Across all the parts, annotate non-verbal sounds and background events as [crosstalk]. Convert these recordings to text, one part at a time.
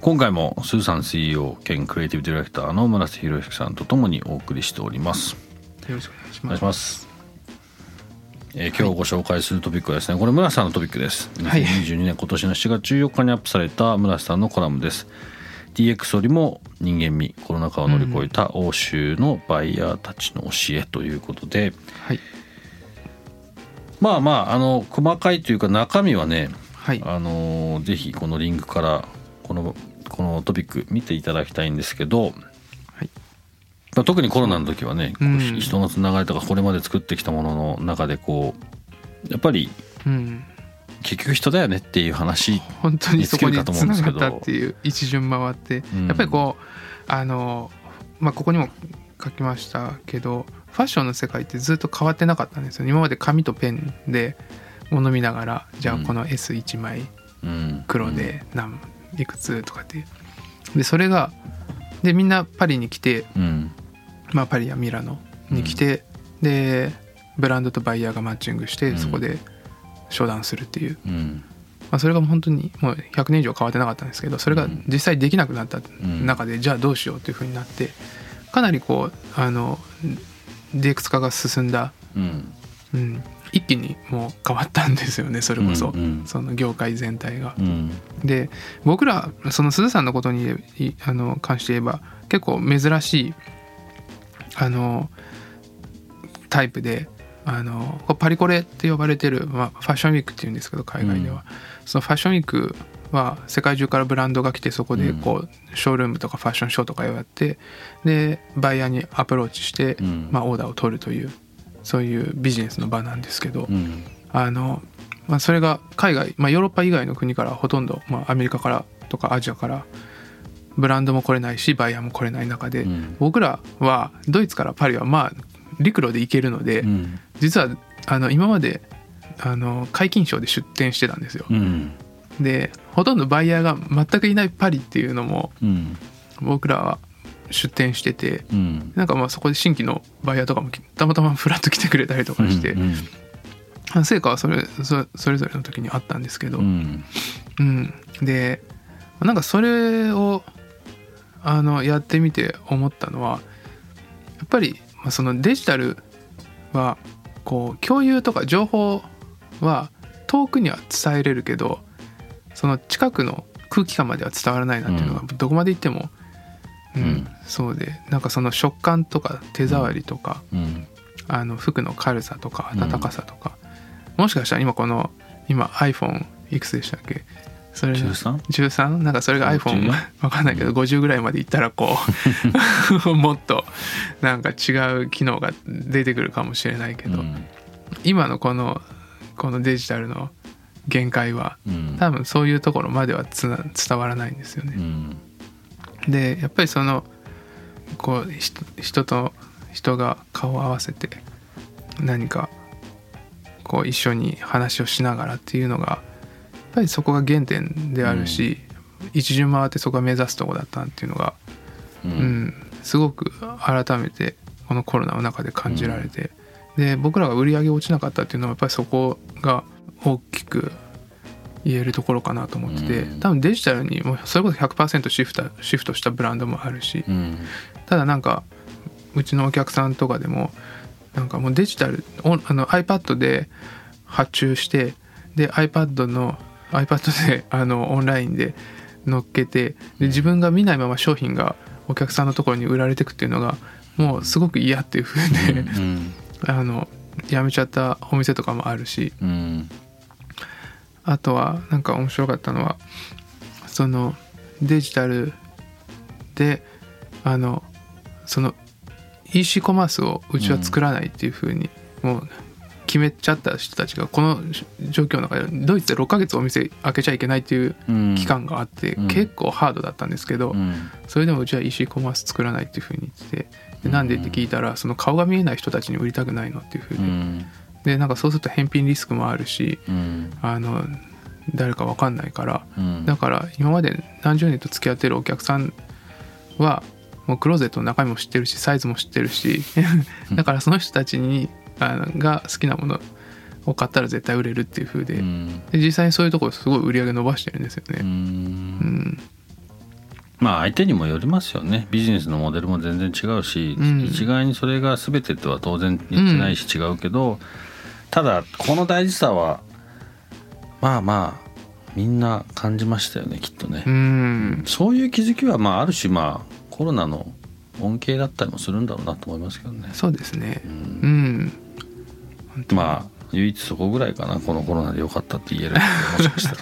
今回もスーさん CEO 兼クリエイティブディレクターの村瀬宏之さんとともにお送りしております。よろしくお願いします。えー今日ご紹介するトピックはですねこれ村瀬さんのトピックです。はい。2022年今年の7月14日にアップされた村瀬さんのコラムです。DX よりも人間味コロナ禍を乗り越えた欧州のバイヤーたちの教えということで、はい。まあまああの細かいというか中身はねはい。あのぜひこのリンクからこのこのトピック見ていただきたいんですけど、はい。まあ、特にコロナの時はね、こううん人のつながりとかこれまで作ってきたものの中でこうやっぱりうん。結局人だよねっていう話、本当にそこに見つけるかと思うんですけど。繋がったっていう一巡回って、うん。やっぱりこうあのまあここにも書きましたけどファッションの世界ってずっと変わってなかったんですよ。今まで紙とペンで物見ながらじゃあうん。この S1 枚うん、黒で何いくつとかってでそれがでみんなパリに来てうん。まあ、パリやミラノに来て、でブランドとバイヤーがマッチングして、うん。そこで商談するっていう、うん。まあ、それが本当にもう100年以上変わってなかったんですけどそれが実際できなくなったん。中で、じゃあどうしようというふうになってかなりこうあの DX 化が進んだ、うん。うん、一気にもう変わったんですよねそれこそ、うんうん。その業界全体が。うん。で僕らその鈴さんのことにいあの関して言えば結構珍しいあのタイプであのパリコレって呼ばれてる、まあ、ファッションウィークっていうんですけど海外では、そのファッションウィークは世界中からブランドが来てそこでこう、ショールームとかファッションショーとかをやってでバイヤーにアプローチして、うん。まあ、オーダーを取るというそういうビジネスの場なんですけど、うん。あの、まあ、それが海外、まあ、ヨーロッパ以外の国からほとんど、まあ、アメリカからとかアジアからブランドも来れないしバイヤーも来れない中で、うん。僕らはドイツからパリはまあ陸路で行けるので、うん。実はあの今まであの解禁賞で出店してたんですよ。うん。でほとんどバイヤーが全くいないパリっていうのもうん。僕らは出店してて。うん。なんかまあそこで新規のバイヤーとかもたまたまフラッと来てくれたりとかして、うん成果はそれそそれぞれの時にあったんですけど、うん。うん、でなんかそれをあのやってみて思ったのはやっぱりまあそのデジタルはこう共有とか情報は遠くには伝えれるけどその近くの空気感までは伝わらないなっていうのがどこまで行っても、うんうん。そうでなんかその食感とか手触りとか、うん。あの服の軽さとか温かさとか、もしかしたら今この今 iPhone いくつでしたっけ？それ 13? 13なんかそれが iPhone わかんないけど50ぐらいまでいったらこう [laughs] もっとなんか違う機能が出てくるかもしれないけど、うん。今のこのこのデジタルの限界はうん。多分そういうところまではつな伝わらないんですよね。うんでやっぱりそのこうひ人と人が顔を合わせて何かこう一緒に話をしながらっていうのがやっぱりそこが原点であるし、一巡回ってそこが目指すとこだったっていうのが、ううんんすごく改めてこのコロナの中で感じられて、で僕らが売り上げ落ちなかったっていうのはやっぱりそこが大きく言えるところかなと思ってて、うん。多分デジタルにもうそれこそ100%シフトシフトしたブランドもあるし、うん。ただなんかうちのお客さんとかでもなんかもうデジタルおあの iPad で発注してで iPad の iPad で [laughs] あのオンラインで乗っけてで自分が見ないまま商品がお客さんのところに売られてくっていうのがもうすごく嫌っていう風で、うん。[laughs] あのやめちゃったお店とかもあるしうんあとはなんか面白かったのはそのデジタルであのその EC コマースをうちは作らないっていう風にもう決決めちゃった人たちがこの状況の中でドイツで6ヶ月お店開けちゃいけないっていううん。期間があって、うん。結構ハードだったんですけど、うん。それでもうちは EC コマース作らないっていうふうに言っててでなんでって聞いたらその顔が見えない人たちに売りたくないのっていうふうで、うんでなんかそうすると返品リスクもあるしうん。あの誰か分かんないから。うん。だから今まで何十年と付き合ってるお客さんはもうクローゼットの中身も知ってるしサイズも知ってるし [laughs] だからその人たちにあのが好きなものを買ったら絶対売れるっていう風で,、うん。で実際にそういうところすごい売り上げ伸ばしてるんですようね。うん。ん。まあ相手にもよりますよね。ビジネスのモデルも全然違うし、うん。一概にそれが全てとは当然言ってないし違うけど、ただこの大事さはまあまあみんな感じましたよねきっとね、うん。そういう気づきはまあある種まあコロナの恩恵だったりもするんだろうなと思いますけどね、そうですね。う。ん。うん。まあ唯一そこぐらいかなこのコロナで良かったって言える [laughs] もしかしたら。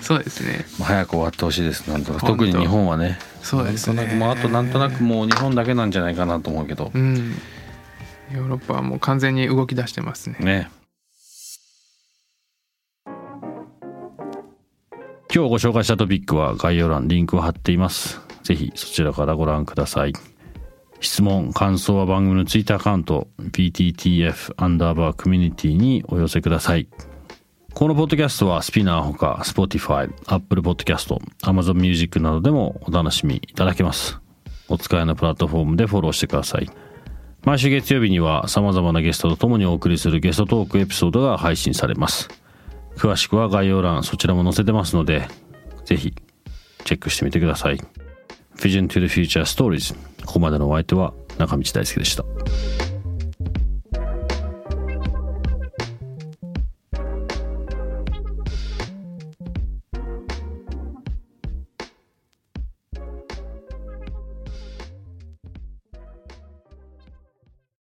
そうですね。まあ早く終わってほしいですなんとなく。本当。特に日本はね。そうですね。なんとなくもうあとなんとなくもう日本だけなんじゃないかなと思うけど。うん。ヨーロッパはもう完全に動き出してますね。ね。今日ご紹介したトピックは概要欄リンクを貼っています。ぜひそちらからご覧ください。質問感想は番組のツイッターアカウント PTTF アンダーバーコミュニティにお寄せください。このポッドキャストはスピナーほか Spotify、Apple Podcast、Amazon Music などでもお楽しみいただけます。お使いのプラットフォームでフォローしてください。毎週月曜日には様々なゲストと共にお送りするゲストトークエピソードが配信されます。詳しくは概要欄そちらも載せてますので、ぜひチェックしてみてください。Vision to the Future Stories ここまでのお相手は中道大輔でした。